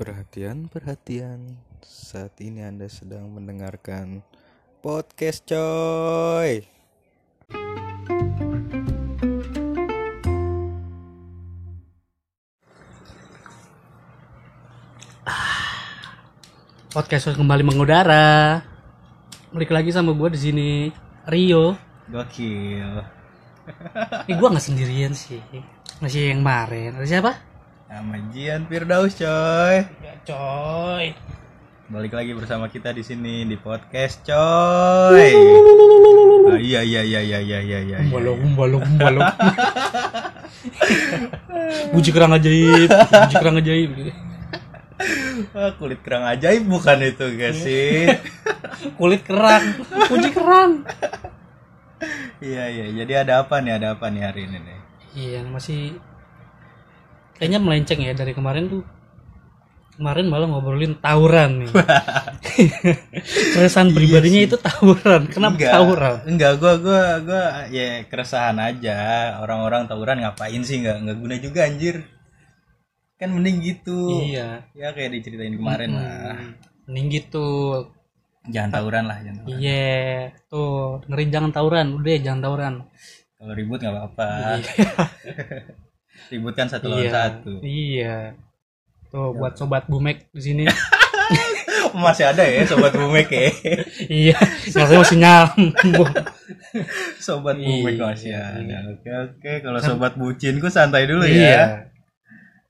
Perhatian, perhatian. Saat ini Anda sedang mendengarkan podcast coy. Podcast kembali mengudara. Balik lagi sama gue di sini Rio. Gokil. Ini gue nggak sendirian sih. Masih yang kemarin. Ada siapa? Nama Jian Firdaus coy. Coy. Balik lagi bersama kita di sini di podcast coy. Ah, iya iya iya iya iya iya iya. Balok balok balok. Buji kerang ajaib. Buji kerang ajaib. gitu. Ah, kulit kerang ajaib bukan itu guys sih. Kulit kerang. Buji kerang. Iya iya. Jadi ada apa nih? Ada apa nih hari ini nih? Iya masih kayaknya melenceng ya dari kemarin tuh. Kemarin malah ngobrolin tawuran nih. Keresahan pribadinya itu tawuran. Kenapa tawuran? Enggak, gua gua gua ya keresahan aja. Orang-orang tawuran ngapain sih nggak nggak guna juga anjir. Kan mending gitu. Iya. Ya kayak diceritain kemarin lah. Hmm, Mending gitu. Jangan tawuran lah, jangan tawuran. Iya, tuh dengerin jangan tawuran, udah jangan tawuran. Kalau ribut nggak apa-apa. Iya. Ribut kan satu lawan iya. satu. Iya. Tuh buat sobat bumek di sini. Masih ada ya sobat bumek ya. iya, rasanya masih nyambung. sobat Iya. bumek masih ada. Oke oke. Kalau sobat bucinku santai dulu ya. iya.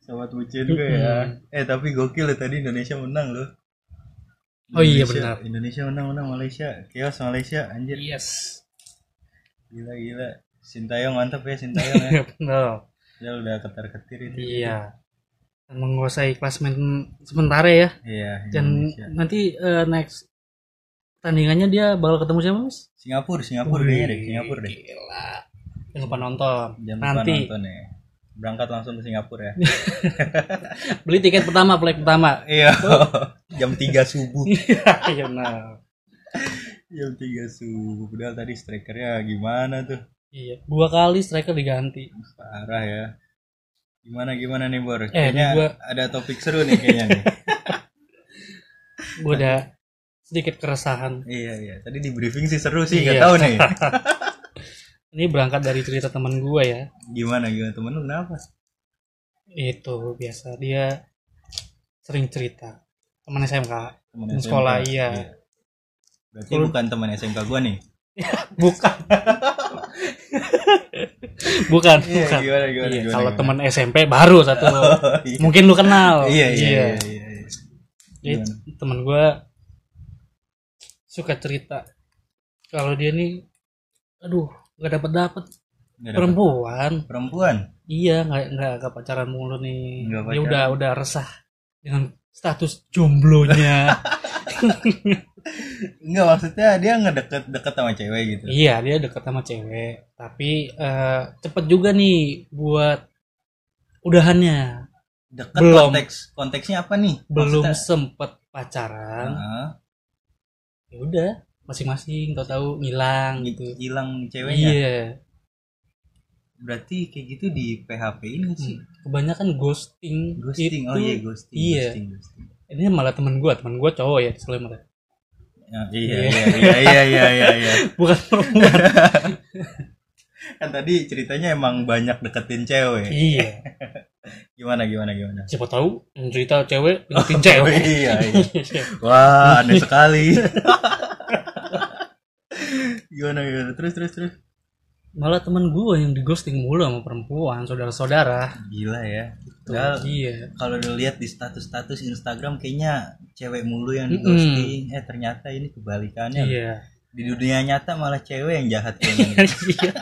Sobat bucinku ya. Eh tapi gokil ya tadi Indonesia menang loh. Oh iya, Indonesia- benar. Indonesia menang menang Malaysia. Kios Malaysia anjir. Yes. Gila gila. Sintayong mantap ya Sintayong ya. Benar. Dia udah ketar-ketir itu. Iya. Dan menguasai klasmen sementara ya. Iya, Dan Indonesia. nanti eh, next tandingannya dia bakal ketemu siapa mas? Singapura, Singapura kayaknya deh, Singapura deh. Gila. Jangan lupa nonton. Jangan lupa nanti nonton ya. Berangkat langsung ke Singapura ya. beli tiket pertama, flight pertama. Iya. Jam 3 subuh. Iya nah. Jam 3 subuh. Padahal tadi strikernya gimana tuh? Iya, dua kali striker diganti. Parah ya. Gimana gimana nih Bor? Eh, Kayaknya gua- ada topik seru nih kayaknya nih. Gue ada sedikit keresahan. iya iya. Tadi di briefing sih seru sih, nggak Iya. tahu nih. Ini berangkat dari cerita teman gue ya. Gimana gimana temen lu kenapa? Itu biasa dia sering cerita. Teman SMK. SMK. sekolah, iya. Berarti bukan teman SMK gua nih. Bukan. bukan, Iya, bukan. gimana, gimana, Iya, gimana, kalau teman SMP baru satu. iya. Mungkin lu kenal. Iya iya iya iya. iya. Gimana? temen gue suka cerita kalau dia nih, aduh, nggak dapat dapat perempuan. Perempuan. Iya, nggak nggak pacaran mulu nih. Pacaran. udah udah resah dengan status jomblonya. Enggak maksudnya dia ngedeket deket sama cewek gitu. iya, dia deket sama cewek, tapi eh, cepet juga nih buat udahannya. Deket Belum. konteks konteksnya apa nih? Belum Maksudnya- sempet pacaran, Heeh. ya udah masing-masing tahu-tahu ngilang gitu. hilang ceweknya. Iya, Berarti kayak gitu di PHP ini sih. kebanyakan ghosting. Ghosting. itu- oh iya ghosting. iya. Ghosting, ghosting. Ini malah temen gue, temen gue cowok ya, disclaimer. Ya, iya, iya iya iya iya iya iya. Bukan perempuan. Kan tadi ceritanya emang banyak deketin cewek. iya. Gimana gimana gimana? Siapa tahu cerita cewek deketin Oh, cewek. iya, iya. Wah, aneh sekali. gimana gimana? Terus terus terus. Malah temen gue yang di ghosting mulu sama perempuan, saudara-saudara. Gila ya. Padahal Iya. kalau dilihat di status-status Instagram kayaknya cewek mulu yang di ghosting. Eh ternyata ini kebalikannya. Iya. Di dunia nyata malah cewek yang jahat kayaknya. Iya.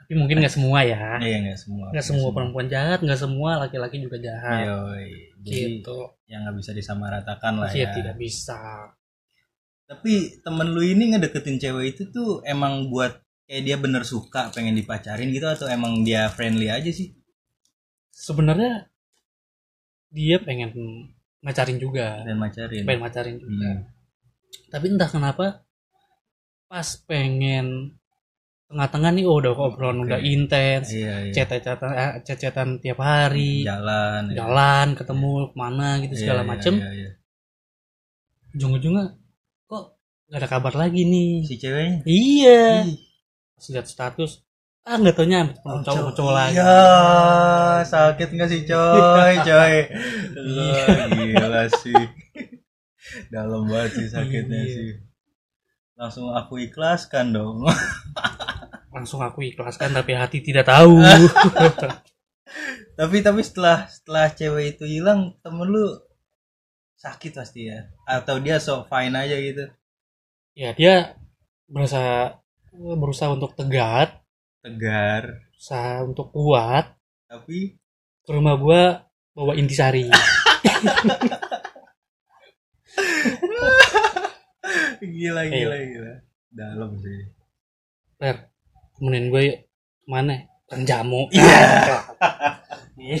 Tapi mungkin nggak semua ya. Iya nggak semua. Nggak semua perempuan jahat, nggak semua laki-laki juga jahat. Yoi. Jadi Gitu. yang nggak bisa disamaratakan lah Iya ya. tidak bisa. Tapi temen lu ini ngedeketin cewek itu tuh emang buat kayak dia bener suka pengen dipacarin gitu atau emang dia friendly aja sih? Sebenarnya dia pengen ngacarin juga, Dan macarin. pengen ngacarin juga. Hmm. Tapi entah kenapa pas pengen tengah-tengah nih oh udah obrolan Oke. udah intens iya iya chat-chatan eh, tiap hari jalan ya. jalan ketemu ke mana gitu Iya, segala iya, macem iya, iya. ujung-ujungnya kok gak ada kabar lagi nih si ceweknya iya Ih. lihat status ah nggak taunya Oh, cowok cowok lagi Iya, sakit nggak sih coy, coy? Iya. Wah, gila sih. Dalam banget sih sakitnya Iya. sih. Langsung aku ikhlaskan dong. langsung aku ikhlaskan tapi hati tidak tahu tapi tapi setelah setelah cewek itu hilang, temen lu sakit pasti ya? Atau dia so fine aja gitu? ya dia berusaha berusaha untuk tegar Tegar, berusaha untuk kuat tapi ke rumah gua bawa intisari gila Iya. gila gila. Dalam sih. Per temenin gue yuk mana kan jamu Iya. Iya.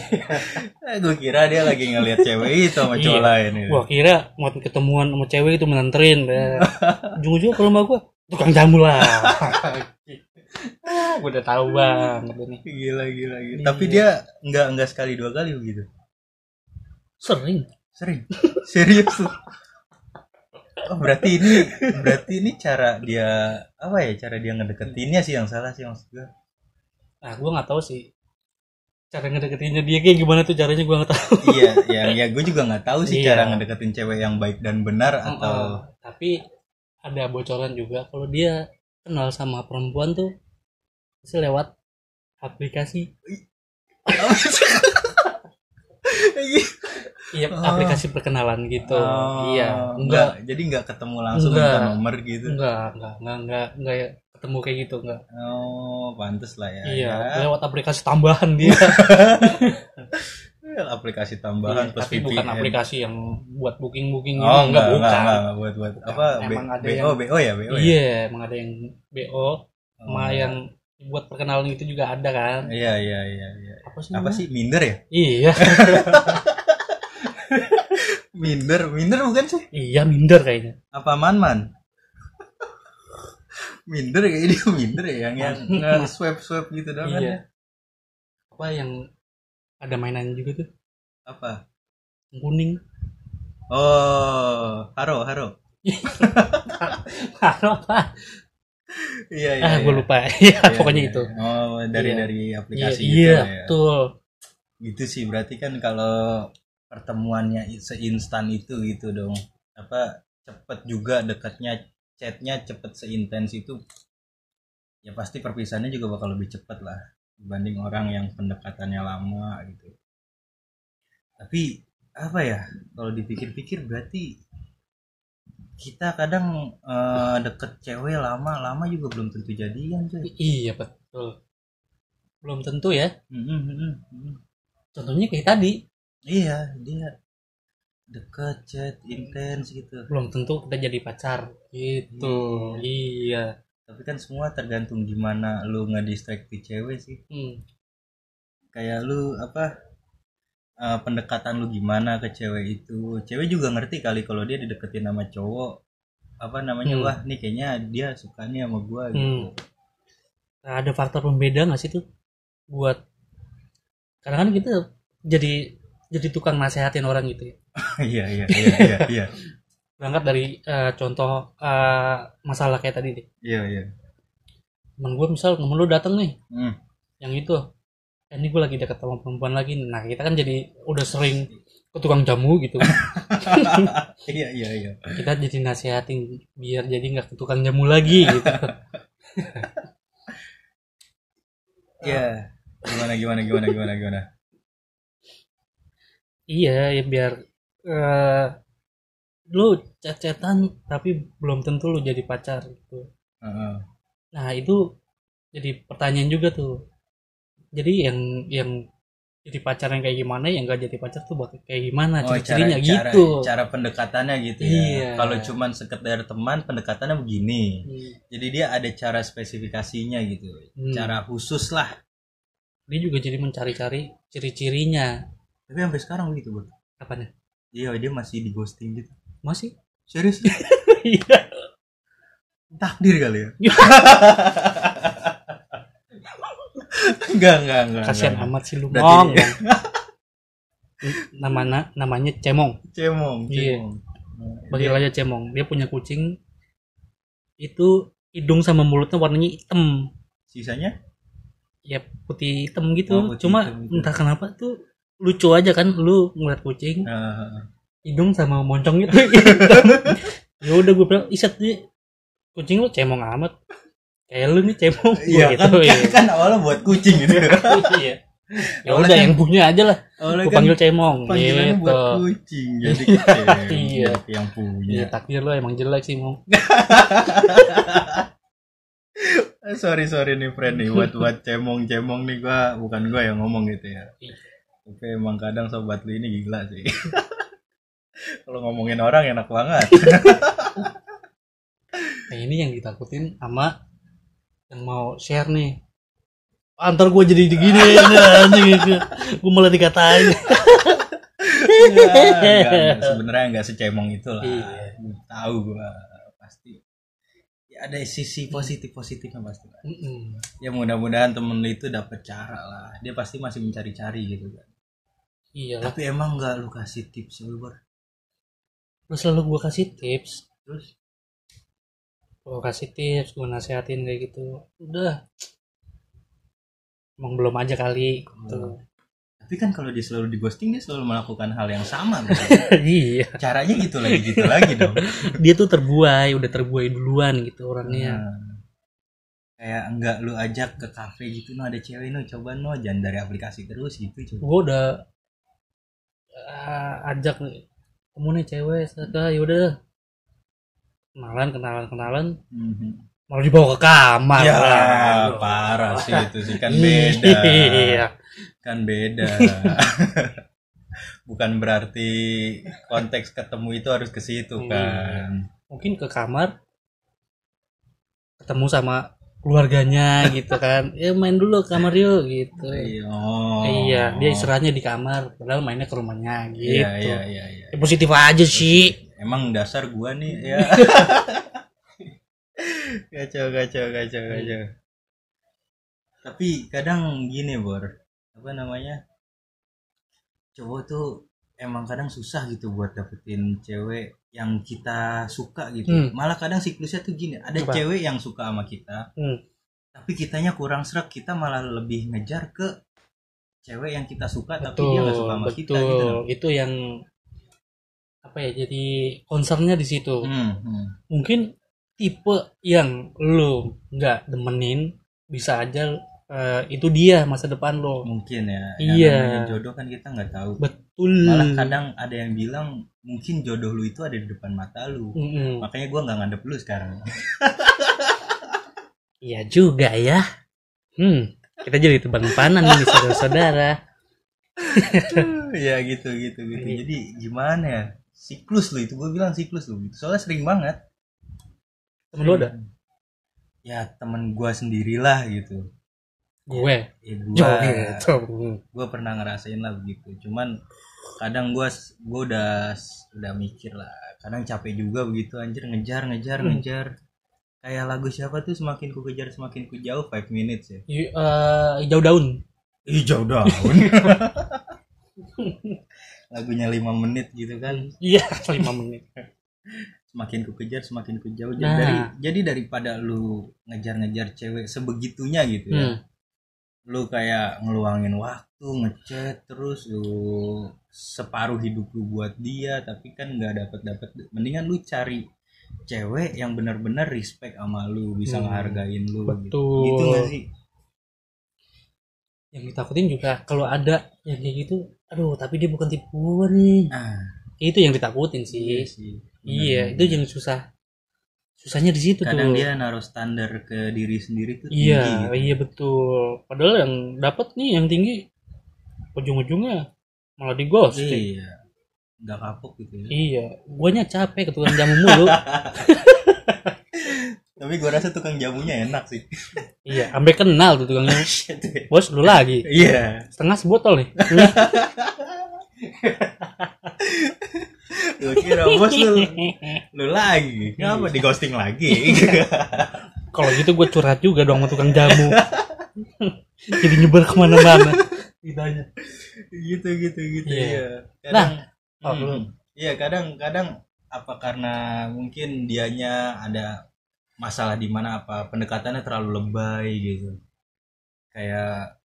Eh, gue kira dia lagi ngeliat cewek itu sama cowok Iya. lain. gitu. gua kira mau ketemuan sama cewek itu menenterin ujung-ujung ke rumah gua tukang jamu lah ah, gua udah tahu banget ini Gila gila gila. Iya. Tapi dia nggak nggak sekali dua kali begitu. sering Sering. Serius. Oh, berarti ini berarti ini cara dia apa ya cara dia ngedeketinnya sih yang salah sih maksud gue. nah gua nggak tahu sih cara ngedeketinnya dia kayak gimana tuh caranya gua nggak tahu iya, ya ya gue juga nggak tahu sih Iya. cara ngedeketin cewek yang baik dan benar atau tapi ada bocoran juga kalau dia kenal sama perempuan tuh pasti lewat aplikasi iya Oh. aplikasi perkenalan gitu Oh, iya enggak. enggak Jadi nggak ketemu langsung Enggak. minta nomor gitu. enggak enggak enggak enggak enggak ya ketemu kayak gitu enggak Oh, pantes lah ya. iya ya. lewat aplikasi tambahan dia Ya, aplikasi tambahan Iya, plus tapi bukan VPN. aplikasi yang buat booking booking Oh, enggak, bukan enggak, enggak, enggak, buat buat apa? Emang B- ada BO, yang- BO ya, BO ya. iya emang ada yang bo sama Oh, yang buat perkenalan itu juga ada kan Iya, iya, iya, iya. apa sih Apa sih minder ya? iya Minder, minder bukan sih? iya minder kayaknya Apa man-man? minder kayak dia minder ya yang yang swipe swipe gitu doang kan? iya apa yang ada mainan juga tuh Apa? kuning Oh, haro, haro. apa Iya, iya. ah gue iya. lupa ya Iya, pokoknya iya. itu Oh, dari Iya. dari iya aplikasi iya gitu ya. betul Gitu sih berarti kan kalau pertemuannya seinstan itu gitu dong. Apa cepet juga dekatnya chatnya cepet seintens itu ya pasti perpisahannya juga bakal lebih cepet lah dibanding orang yang pendekatannya lama gitu. Tapi apa ya kalau dipikir-pikir berarti kita kadang eh, deket cewek lama-lama juga belum tentu jadian cuy. iya betul belum tentu ya Mm, mm, mm, mm, mm. contohnya kayak tadi Iya, dia deket chat intens gitu. belum tentu kita jadi pacar gitu iya Tapi kan semua tergantung gimana lu ngedistract di cewek sih. Hmm. Kayak lu apa eh, pendekatan lu gimana ke cewek itu. Cewek juga ngerti kali kalau dia dideketin sama cowok apa namanya Hmm. wah nih kayaknya dia sukanya sama gua gitu. Nah, ada faktor pembeda nggak sih tuh buat karena kan kita jadi jadi tukang nasehatin orang gitu ya Iya iya iya iya iya. berangkat dari eh, contoh eh, masalah kayak tadi deh Iya iya. temen gue misal temen lu dateng nih Hmm. yang itu eh, ini gue lagi deket sama perempuan lagi nah kita kan jadi udah sering ke tukang jamu gitu Iya iya iya. kita jadi nasehatin biar jadi nggak ke tukang jamu lagi gitu Iya. Gimana gimana gimana gimana gimana. iya ya biar eh, lu chat-chatan tapi belum tentu lu jadi pacar gitu Heeh. Nah itu jadi pertanyaan juga tuh. Jadi yang yang jadi pacar yang kayak gimana yang gak jadi pacar tuh bakal kayak gimana Oh, ciri-cirinya cara, gitu. Cara, cara pendekatannya gitu ya. Iya. Kalau cuman sekedar teman, pendekatannya begini. Hmm. Jadi dia ada cara spesifikasinya gitu. Hmm. Cara khusus lah. Dia juga jadi mencari-cari ciri-cirinya. Tapi sampai sekarang begitu, Bro. Apanya? Iya, dia masih di ghosting gitu. Masih? Serius? Iya. Takdir kali ya. enggak enggak enggak kasihan amat sih lu mong Mong. namanya namanya cemong cemong Iya. bagi aja cemong dia punya kucing itu hidung sama mulutnya warnanya hitam sisanya ya putih hitam gitu Oh, putih cuma hitam gitu. entah kenapa tuh lucu aja kan lu ngeliat kucing Eh, hidung sama moncong gitu. Ya udah gue bilang iset nih kucing lu cemong amat. Kayak lu nih cemong. Iya kan, gitu, kan, kan awalnya buat kucing gitu. Iya. Ya udah kan- yang punya aja lah. gue kan panggil cemong panggilannya gitu. buat kucing jadi Iya. yang Iya punya takdir lo emang jelek sih mong. Sorry sorry nih friend nih. Buat buat cemong cemong nih gua bukan gua yang ngomong gitu ya. Iya. tapi emang kadang sobat lu ini gila sih kalau ngomongin orang enak banget nah ini yang ditakutin sama yang mau share nih antar gue jadi begini nah, anjing gitu. gue malah dikatain enggak. sebenarnya nggak secemong itu lah Iya. tahu gua pasti ya ada sisi positif positifnya pasti lah. Mm-mm. ya mudah-mudahan temen lu itu dapet cara lah dia pasti masih mencari-cari gitu kan iya tapi emang nggak lu kasih tips lu? Lu selalu gue kasih tips. Terus? Gue kasih tips gue nasehatin kayak gitu. Udah. Emang belum aja kali gitu. tapi kan kalau dia selalu di ghosting dia selalu melakukan hal yang sama iya. Caranya gitu lagi gitu lagi dong. Dia tuh terbuai udah terbuai duluan gitu orangnya. Nah, kayak enggak lu ajak ke kafe gitu no ada cewek no coba no jangan dari aplikasi terus gitu coba. Gue udah ah, ajak kamu nih cewek saya yaudah kenalan kenalan kenalan. Mhm. malah dibawa ke kamar ya parah sih itu sih. Kan beda. Iya. Kan beda. Bukan berarti konteks ketemu itu harus ke situ Iya. kan. Mungkin ke kamar ketemu sama keluarganya gitu kan. Ya main dulu ke kamar yuk gitu. Iya. Oh. iya dia istirahatnya di kamar padahal mainnya ke rumahnya gitu iya iya iya iya. Ya, positif aja sih. Emang dasar gua nih ya. Kacau kacau kacau kacau. Tapi kadang gini bor. Apa namanya? Cowok tuh emang kadang susah gitu buat dapetin cewek yang kita suka gitu Hmm. malah kadang siklusnya tuh gini ada Apa? cewek yang suka sama kita Hmm. tapi kitanya kurang serak kita malah lebih ngejar ke cewek yang kita suka tapi dia nggak suka sama kita gitu loh. itu yang apa ya jadi concernnya di situ Hmm, hmm. mungkin tipe yang lo nggak demenin bisa aja eh, itu dia masa depan lo. Mungkin ya. Iya. jodoh kan kita nggak tahu. Betul. Malah kadang ada yang bilang mungkin jodoh lu itu ada di depan mata lu. Mm-mm. makanya gua nggak ngadep lu sekarang. Iya juga ya. Hmm kita jadi teman panan nih saudara-saudara. Ya gitu gitu gitu. Iya. jadi gimana ya? Siklus lu itu gue bilang siklus lu gitu. soalnya sering banget. Temen lu ada? Ya temen gua sendirilah gitu gue? Ya gua gitu. gue pernah ngerasain lah begitu. Cuman kadang gua gua udah udah mikir lah. Kadang capek juga begitu anjir ngejar ngejar Hmm. ngejar. Kayak lagu siapa tuh semakin ku kejar semakin ku jauh 5 minutes ya? I- eh, hijau daun. Hijau daun. Lagunya 5 menit gitu kan? Iya lima menit. Semakin ku kejar semakin ku jauh. Jadi Nah. dari jadi daripada lu ngejar-ngejar cewek sebegitunya gitu ya. Hmm. Lu kayak ngeluangin waktu ngechat terus lu separuh hidup lu buat dia tapi kan nggak dapet dapet mendingan lu cari cewek yang benar-benar respect sama lu bisa Hmm, ngehargain lu gitu. Betul. gitu nggak sih? Yang ditakutin juga kalau ada yang kayak gitu aduh tapi dia bukan tipe gue nih. Ah. Itu yang ditakutin sih. Sih. Iya Benar-benar. itu yang susah susahnya di situ kadang tuh. dia naruh standar ke diri sendiri tuh tinggi iya gitu. iya betul. Padahal yang dapat nih yang tinggi ujung-ujungnya malah di ghosting iya nggak kapok gitu ya. Iya guanya capek ke tukang jamu mulu. Tapi gua rasa tukang jamunya enak sih. Iya sampai kenal tuh tukang jamu. Shit, ya. bos lu lagi? Iya. Setengah sebotol nih Gua kira bos lu lu lagi? Ngapa di ghosting lagi? Kalau gitu gue curhat juga dong sama tukang jamu. Jadi nyebar ke mana-mana. Ditanya. Gitu gitu gitu Iya. ya kadang oh, Hmm. belum. iya kadang kadang apa karena mungkin dianya ada masalah di mana apa pendekatannya terlalu lebay gitu. Kayak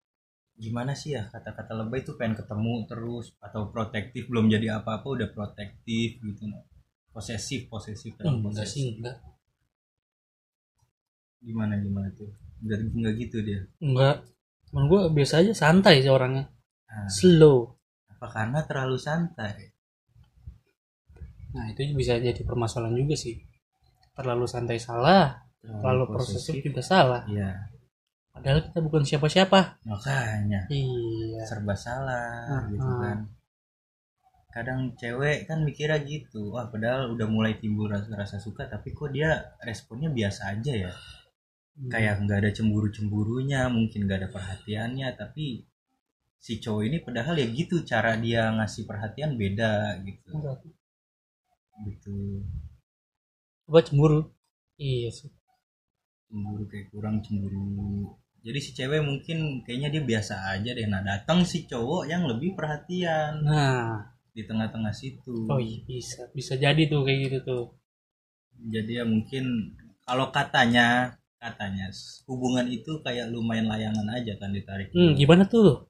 gimana sih ya kata-kata lebay itu pengen ketemu terus atau protektif belum jadi apa-apa udah protektif gitu posesif posesif terlalu enggak posesif. sih enggak. Gimana gimana tuh? Enggak enggak gitu dia? Enggak. Cuman gue biasa aja santai sih orangnya. Nah, slow. Apa karena terlalu santai? Nah itu bisa jadi permasalahan juga sih. Terlalu santai salah terlalu posesif. juga salah. Iya padahal kita bukan siapa-siapa. Makanya. Iya. Serba salah Hmm, gitu kan. Kadang cewek kan mikirnya gitu wah padahal udah mulai timbul rasa, rasa suka tapi kok dia responnya biasa aja ya? Hmm. kayak nggak ada cemburu cemburunya mungkin nggak ada perhatiannya tapi si cowok ini padahal ya gitu cara dia ngasih perhatian beda gitu. Enggak. gitu. Coba cemburu. Iya sih. Cemburu kayak kurang cemburu jadi si cewek mungkin kayaknya dia biasa aja deh. Nah datang si cowok yang lebih perhatian. Nah. Di tengah-tengah situ. Oh iya bisa bisa jadi tuh kayak gitu tuh. Jadi ya mungkin kalau katanya katanya hubungan itu kayak lumayan layangan aja kan ditarik. Hmm, gimana tuh?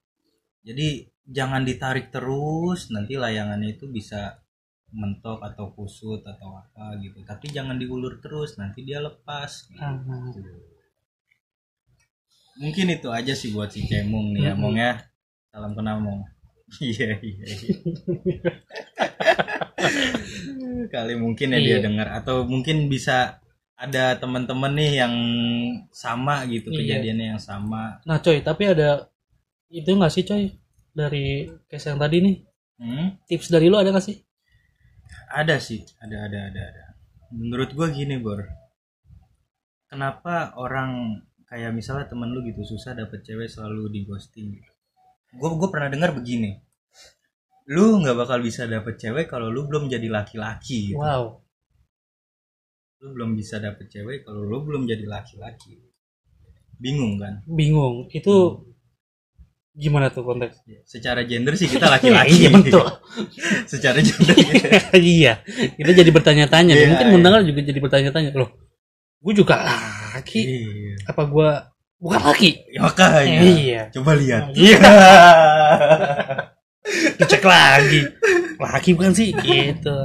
Jadi jangan ditarik terus. Nanti layangannya itu bisa mentok atau kusut atau apa gitu. Tapi jangan diulur terus. Nanti dia lepas. Gitu. Ah, mungkin itu aja sih buat si cemung nih ya Mm-mm. mong ya salam kenal mong iya iya iya. kali mungkin ya dia Iya. dengar atau mungkin bisa ada teman-teman nih yang sama gitu Iya. kejadiannya yang sama nah coy tapi ada itu nggak sih coy dari case yang tadi nih hmm? tips dari lu ada nggak sih ada sih ada ada ada ada menurut gua gini bor kenapa orang kayak misalnya temen lu gitu susah dapet cewek selalu di ghosting gue gue pernah dengar begini. Lu nggak bakal bisa dapet cewek kalau lu belum jadi laki-laki gitu. wow. Lu belum bisa dapet cewek kalau lu belum jadi laki-laki. Bingung kan? Bingung. Itu gimana tuh konteks? Secara gender sih kita laki-laki. iya betul. Secara gender iya. Kita jadi bertanya-tanya. Iya, mungkin iya. mendengar juga jadi bertanya-tanya. Loh gue juga laki iya. Apa gue bukan laki. Ya, makanya. Iya. Coba lihat. Iya. dicek lagi. Laki bukan sih? Gitu.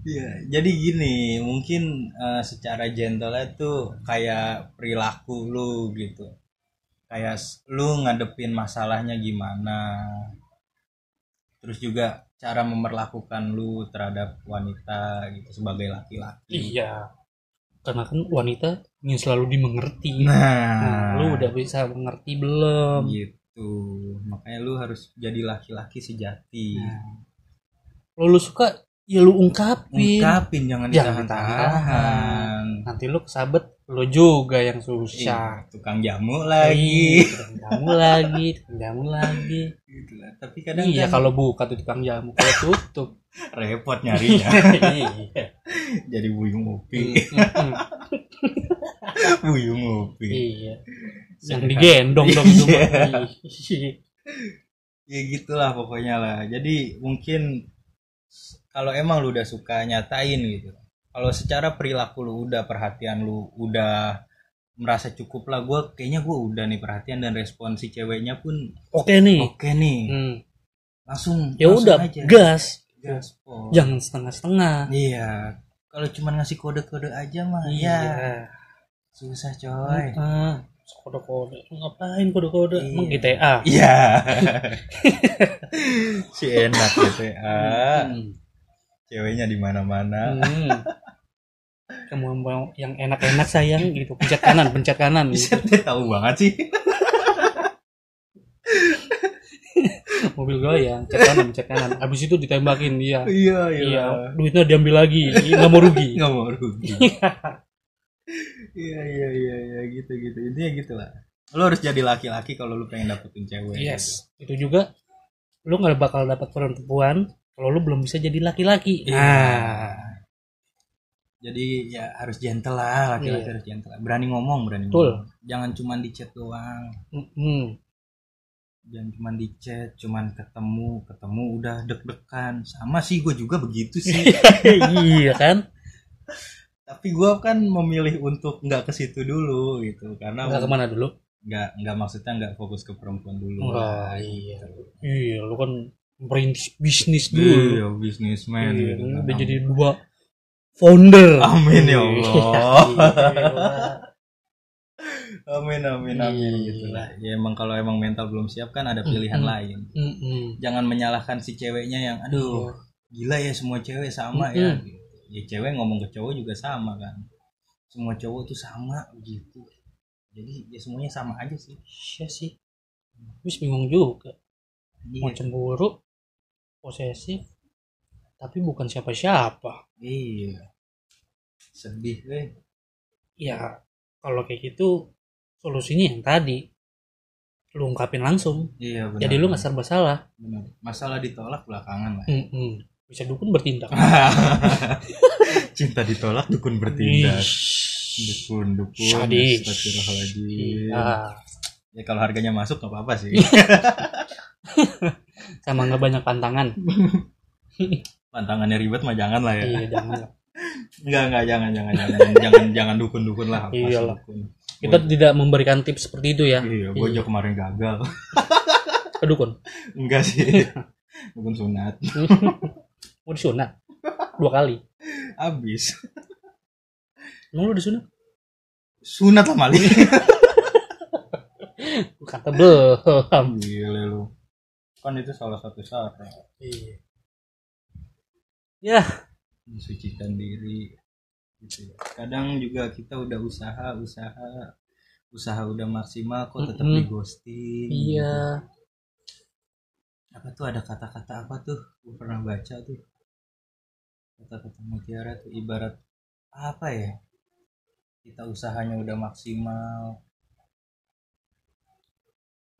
Iya, jadi gini, mungkin eh, secara gentle tuh kayak perilaku lu gitu. Kayak lu ngadepin masalahnya gimana. Terus juga cara memperlakukan lu terhadap wanita gitu sebagai laki-laki. iya. Karena kan wanita ingin selalu dimengerti nah, Nah, lu udah bisa mengerti belum gitu. Makanya lu harus jadi laki-laki sejati. Nah, lo lu suka ya lu ungkapin Ungkapin jangan Jangan ditahan-tahan. nanti lu kesabet lu juga yang susah Iya, tukang jamu lagi. Iya, tukang jamu lagi tukang jamu lagi Gitu lah. Tapi kadang iya kan kalau buka tuh tukang jamu kalau tutup repot nyarinya. iya jadi buyung upi buyung upi iya yang digendong dong Iya. Iya. ya gitulah pokoknya lah jadi mungkin kalau emang lu udah suka nyatain gitu. Kalau secara perilaku lu udah perhatian lu udah merasa cukup lah gue kayaknya gue udah nih perhatian dan respon si ceweknya pun oke nih. oke nih. Hmm. langsung ya langsung udah aja. gas. Gaspol jangan setengah-setengah. Iya. Kalau cuma ngasih kode-kode aja mah iya. ya susah coy. Ah, kode-kode ngapain kode-kode? Emang Iya. GTA Iya. si enak ya. Hmm. Ceweknya di mana-mana. Hmm. kamu mau yang enak-enak sayang gitu pencet kanan pencet kanan gitu. Bisa dia tahu banget sih. mobil goyang pencet kanan pencet kanan habis itu ditembakin dia Iya, iya duitnya diambil lagi nggak mau rugi Nggak mau rugi. Iya, iya, iya, iya, gitu gitu. Intinya gitu lah. Lo harus jadi laki-laki kalau lu pengen dapetin cewek. yes itu juga lu nggak bakal dapat perempuan kalau lu belum bisa jadi laki-laki Iya. nah Jadi ya harus gentle lah, laki-laki Iya. harus gentle. Berani ngomong, berani Betul. ngomong. Jangan cuma di chat doang. mm-mm. jangan cuman di chat cuman ketemu ketemu udah deg-degan sama sih gue juga begitu sih iya kan tapi gue kan memilih untuk nggak ke situ dulu gitu karena nggak ke mana dulu nggak nggak maksudnya nggak fokus ke perempuan dulu Wah, lah, iya. gitu. iya lu kan merintis bisnis dulu. iya bisnismen Iya, gitu lu kan. udah jadi dua founder. Amin ya Iya, Allah. Gila. amin amin amin Iya. gitu lah ya emang kalau emang mental belum siap kan ada pilihan Mm-mm. lain. Mm-mm. jangan menyalahkan si ceweknya yang aduh gila ya semua cewek sama ya. Mm-mm. ya cewek ngomong ke cowok juga sama kan. Semua cowok tuh sama gitu jadi ya semuanya sama aja sih. Iya sih. Terus bingung juga. Mau iya. cemburu posesif tapi bukan siapa-siapa. Iya. Sedih weh. Ya kalau kayak gitu solusinya yang tadi. Lu ungkapin langsung. Iya benar. Jadi lu nggak serba salah. Benar. Masalah ditolak belakangan lah. Mm-mm. bisa dukun bertindak. Cinta ditolak dukun bertindak. Dukun dukun Sadis. astagfirullahaladzim. Ah, ya kalau harganya masuk nggak apa-apa sih sama nggak banyak pantangan pantangannya ribet mah jangan lah ya iya jangan lah. Enggak, enggak, jangan, jangan, jangan, jangan, jangan dukun-dukun lah. pasti Iyalah. dukun. kita tidak memberikan tips seperti itu ya Iya, Bojo kemarin gagal. ke dukun Enggak sih. Dukun sunat. mau disunat dua kali Abis. emang lu disunat Sunat lah Mali. Kata belum Gila lu. Kan itu salah satu syarat. iya ya Mensucikan diri. Gitu ya. Kadang juga kita udah usaha, usaha, usaha udah maksimal kok tetap Mm-mm. di ghosting. iya Apa tuh ada kata-kata apa tuh? Gue pernah baca tuh. Kata-kata mutiara tuh ibarat apa ya? Kita usahanya udah maksimal.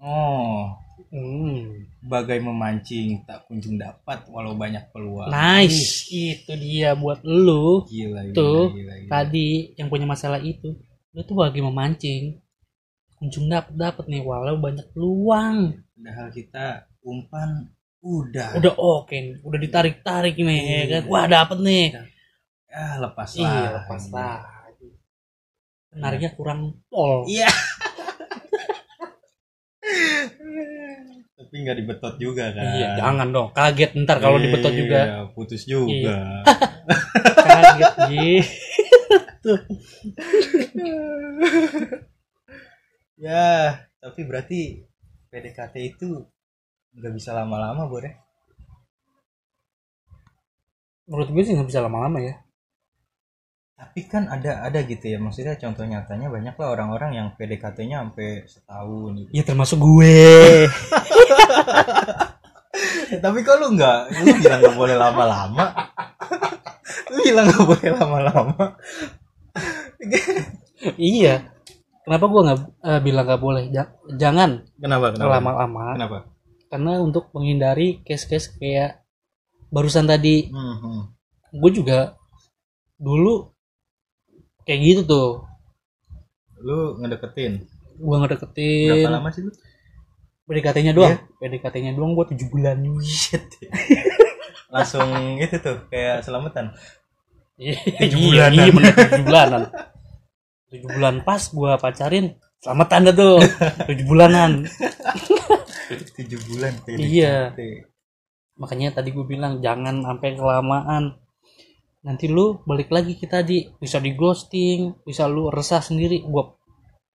Oh, Hmm. bagai memancing tak kunjung dapat walau banyak peluang. nice. Itu dia buat lu. Gila, gila, Tuh, gila, gila. tadi yang punya masalah itu lu tuh lagi memancing. Kunjung dapet dapet nih walau banyak peluang. Padahal kita umpan udah. udah oke nih, udah ditarik tarik nih ya kan? Wah dapet nih. Ah, lepas lah. iya lepas lagi nariknya kurang pol Iya. Tapi nggak dibetot juga kan. iya jangan dong kaget ntar kalau dibetot juga Iya, putus juga. kaget gitu ya, tapi berarti PDKT itu nggak bisa lama-lama, ya? menurut gue sih nggak bisa lama-lama ya Tapi kan ada ada gitu ya, maksudnya contoh nyatanya banyak lah orang-orang yang PDKT-nya sampai setahun gitu. ya termasuk gue tapi kok lu nggak, lu bilang nggak boleh lama-lama. lu bilang nggak boleh lama-lama. iya kenapa gue nggak eh, bilang nggak boleh Ja- jangan Kenapa? Kenapa? lama-lama Kenapa? karena untuk menghindari case-case kayak barusan tadi Hmm, hmm. gue juga dulu kayak gitu tuh Lu ngedeketin. gue ngedeketin Berapa lama sih lu? PDKT-nya doang PDKT-nya doang gue tujuh bulan Shit. Langsung itu tuh kayak selamatan. Iya, Tujuh iya, bulanan. iya bener tujuh bulanan tujuh bulan pas gue pacarin selamat tanda tuh tujuh bulanan Tujuh bulan. Iya. Makanya tadi gue bilang jangan sampai kelamaan nanti lu balik lagi kita di bisa di ghosting bisa lu resah sendiri gue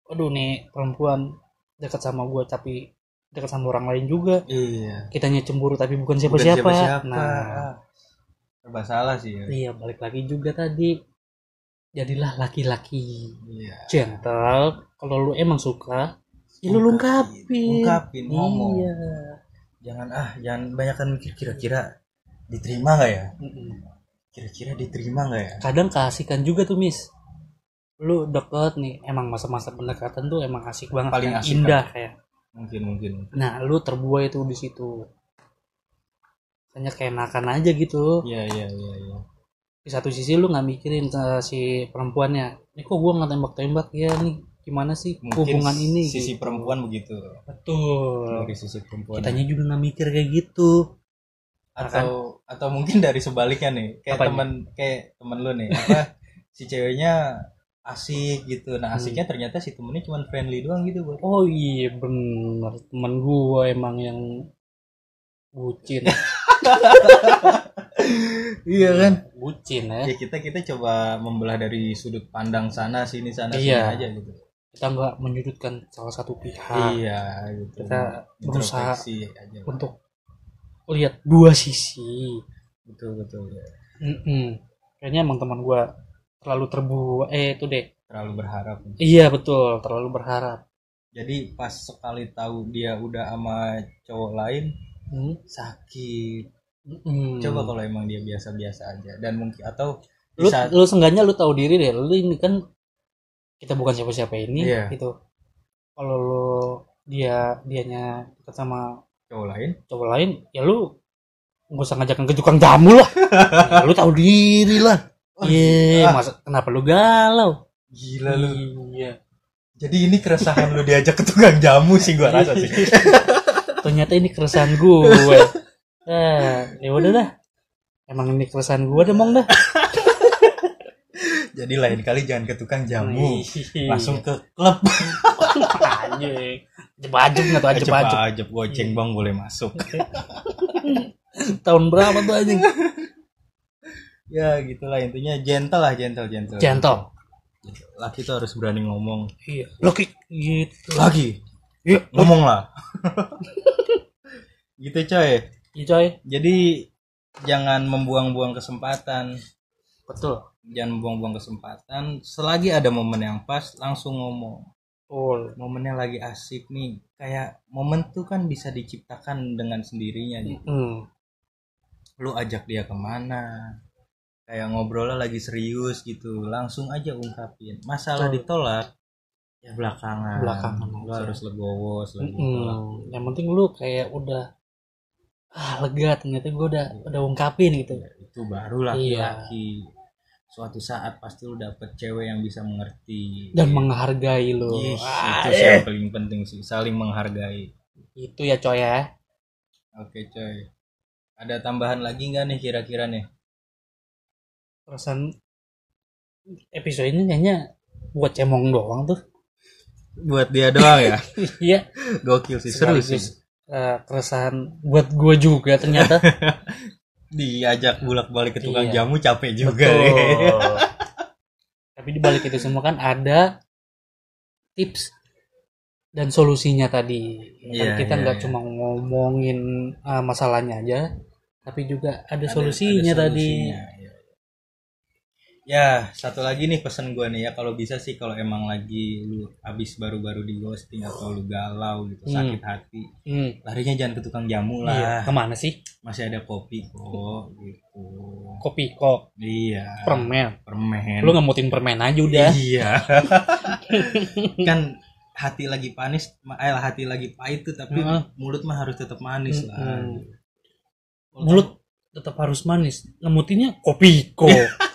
aduh nih perempuan dekat sama gue tapi dekat sama orang lain juga Iya. kitanya cemburu tapi bukan Bukan siapa-siapa siapa-siapa. nah Serba salah sih ya. iya balik lagi juga tadi jadilah laki-laki Iya. gentle kalau lu emang suka ya lu lengkapin Ungkapin, ngomong. iya Jangan ah, jangan banyakkan mikir kira-kira diterima nggak ya? Mm-mm. Kira-kira diterima nggak ya? kadang keasikan juga tuh mis lu deket nih emang masa-masa pendekatan tuh emang asik banget Paling asik, indah kayak. Mungkin mungkin. nah lu terbuai tuh di situ. Hanya kayak nakan aja gitu. Iya iya iya. iya. di satu sisi lu nggak mikirin ke si perempuannya ini kok gua nggak tembak-tembak ya nih? Gimana sih Mungkin hubungan ini? sisi gitu. perempuan begitu. Betul. Dari sisi perempuan. Kitanya juga nggak mikir kayak gitu. Atau atau mungkin dari sebaliknya nih kayak Apanya? temen kayak temen lu nih apa si ceweknya asik gitu. Nah Hmm. asiknya ternyata si temennya cuma friendly doang gitu buat oh iya bener. Teman gua emang yang bucin. Iya kan? bucin ya. Ya kita kita coba membelah dari sudut pandang sana sini sana sini Iya. aja gitu. Kita nggak menyudutkan salah satu pihak. Iya gitu. Kita berusaha aja untuk lihat dua sisi betul betul ya. Mm-mm. kayaknya emang teman gua terlalu terbuat eh itu deh terlalu berharap iya betul terlalu berharap jadi pas sekali tahu dia udah sama cowok lain Hmm. sakit Mm-mm. coba kalau emang dia biasa-biasa aja dan mungkin atau lu bisa lu seenggaknya lu tahu diri deh lu ini kan kita bukan siapa-siapa ini Iya. gitu kalau lu dia dianya dekat sama cowok lain? Cowok lain ya lu nggak usah ngajakin ke tukang jamu lah. Ya, lu tahu diri lah. Iya masa kenapa lu galau? Gila lu. Iya. Jadi ini keresahan lu diajak ke tukang jamu sih gua rasa sih. Ternyata ini keresahan gue eh ya udah dah. Emang ini keresahan gue deh mong dah. Jadi lain kali jangan ke tukang jamu. Langsung ke klub. Anjing ajep-ajep nggak tuh ajep ajep-ajep. ajep. Goceng bang boleh masuk. Tahun berapa tuh anjing? Ya gitulah intinya. Gentle lah gentle gentle. Gentle. Laki tuh harus berani ngomong. Iya. Loki gitu. Lagi? Iya. Ngomong lah. Gitu coy. Iya coy. Jadi jangan membuang-buang kesempatan. Betul. Jangan membuang-buang kesempatan. Selagi ada momen yang pas langsung ngomong betul momennya lagi asik nih. Kayak momen tuh kan bisa diciptakan dengan sendirinya gitu. Hmm. lu ajak dia ke mana? Kayak ngobrolnya lagi serius gitu langsung aja ungkapin. Masalah Betul. ditolak ya belakangan. Belakangan lu aja. harus legowo ditolak Mm-mm. yang penting lu kayak udah ah lega ternyata gue udah udah ungkapin gitu. Ya, itu baru laki-laki suatu saat pasti lu dapet cewek yang bisa mengerti. Dan menghargai lu. Ah, itu sih eh. yang paling penting sih saling menghargai. Itu ya coy ya. Oke coy. Ada tambahan lagi nggak nih kira-kira nih? Perasaan episode ini kayaknya buat cemong doang tuh. Buat dia doang ya? Iya. Gokil sih seru sih. Eh, keresahan buat gue juga ternyata diajak bolak-balik ke tukang Iya. jamu capek juga Betul. deh. tapi di balik itu semua kan ada tips dan solusinya tadi kan kita iya, nggak iya. cuma ngomongin uh, masalahnya aja tapi juga ada, Ada- solusinya ada tadi ya. Ya, satu lagi nih pesan gue nih ya. Kalau bisa sih kalau emang lagi lu abis baru-baru di ghosting atau lu galau gitu Hmm. sakit hati hmm, larinya jangan ke tukang jamu iya. Lah ke mana sih? Masih ada kopi kok gitu. Kopi kok? Iya. Permen. Permen. Lu ngemutin permen aja udah. Iya. Kan hati lagi panis eh hati lagi pahit tuh tapi Heeh. mulut mah harus tetap manis lah. Mm-mm. mulut tetap harus manis. Ngemutinnya kopi kok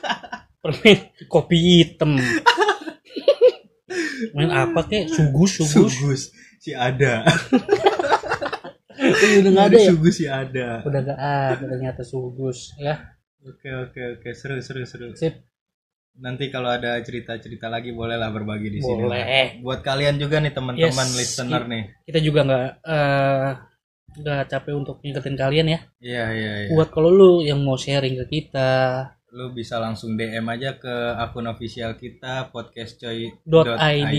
permen kopi hitam. Main apa kek? Sugus sugus. Sugus si ada. Udah nggak ada ya? sugus si ada. Udah gak ada ternyata sugus ya. Oke oke oke. Seru seru seru. Sip. Nanti kalau ada cerita cerita lagi bolehlah berbagi di sini. Boleh. Buat kalian juga nih teman-teman Yes. listener nih. kita juga nggak eh, nggak capek untuk ngingetin kalian ya. Iya iya iya. Buat kalau lu yang mau sharing ke kita lu bisa langsung DM aja ke akun official kita podcastcoy.id Dot ID.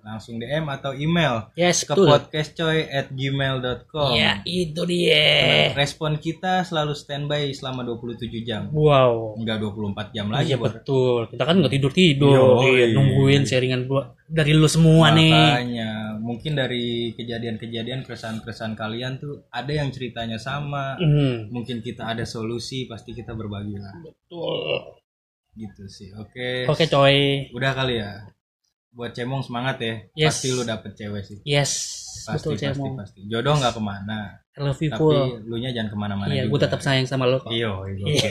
Langsung DM atau email yes ke betul. podcastcoy at gmail.com ya itu dia. Respon kita selalu standby selama 27 jam. Wow. Enggak 24 jam lagi iya betul. Kita kan nggak tidur tidur. Yoi. iya, nungguin sharingan gua dari lu semua nih. makanya mungkin dari kejadian-kejadian keresahan-keresahan kalian tuh ada yang ceritanya sama. Hmm, mungkin kita ada solusi pasti kita berbagi lah betul. Gitu sih oke. Oke coy. Udah kali ya buat cemong semangat ya Yes. pasti lu dapet cewek sih yes pasti betul pasti cemong pasti jodoh nggak ke mana I love you tapi full lu nya jangan ke mana-mana iya gue tetap sayang sama lo kok iyo iyo, Iya.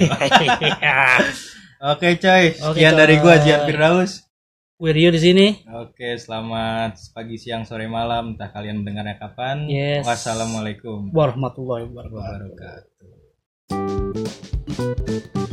oke. coy sekian dari coy. Jian Firdaus gue Rio di sini Oke, selamat pagi, siang, sore, malam. Entah kalian mendengarnya kapan. Yes. Wassalamualaikum warahmatullahi wabarakatuh wabarakatuh.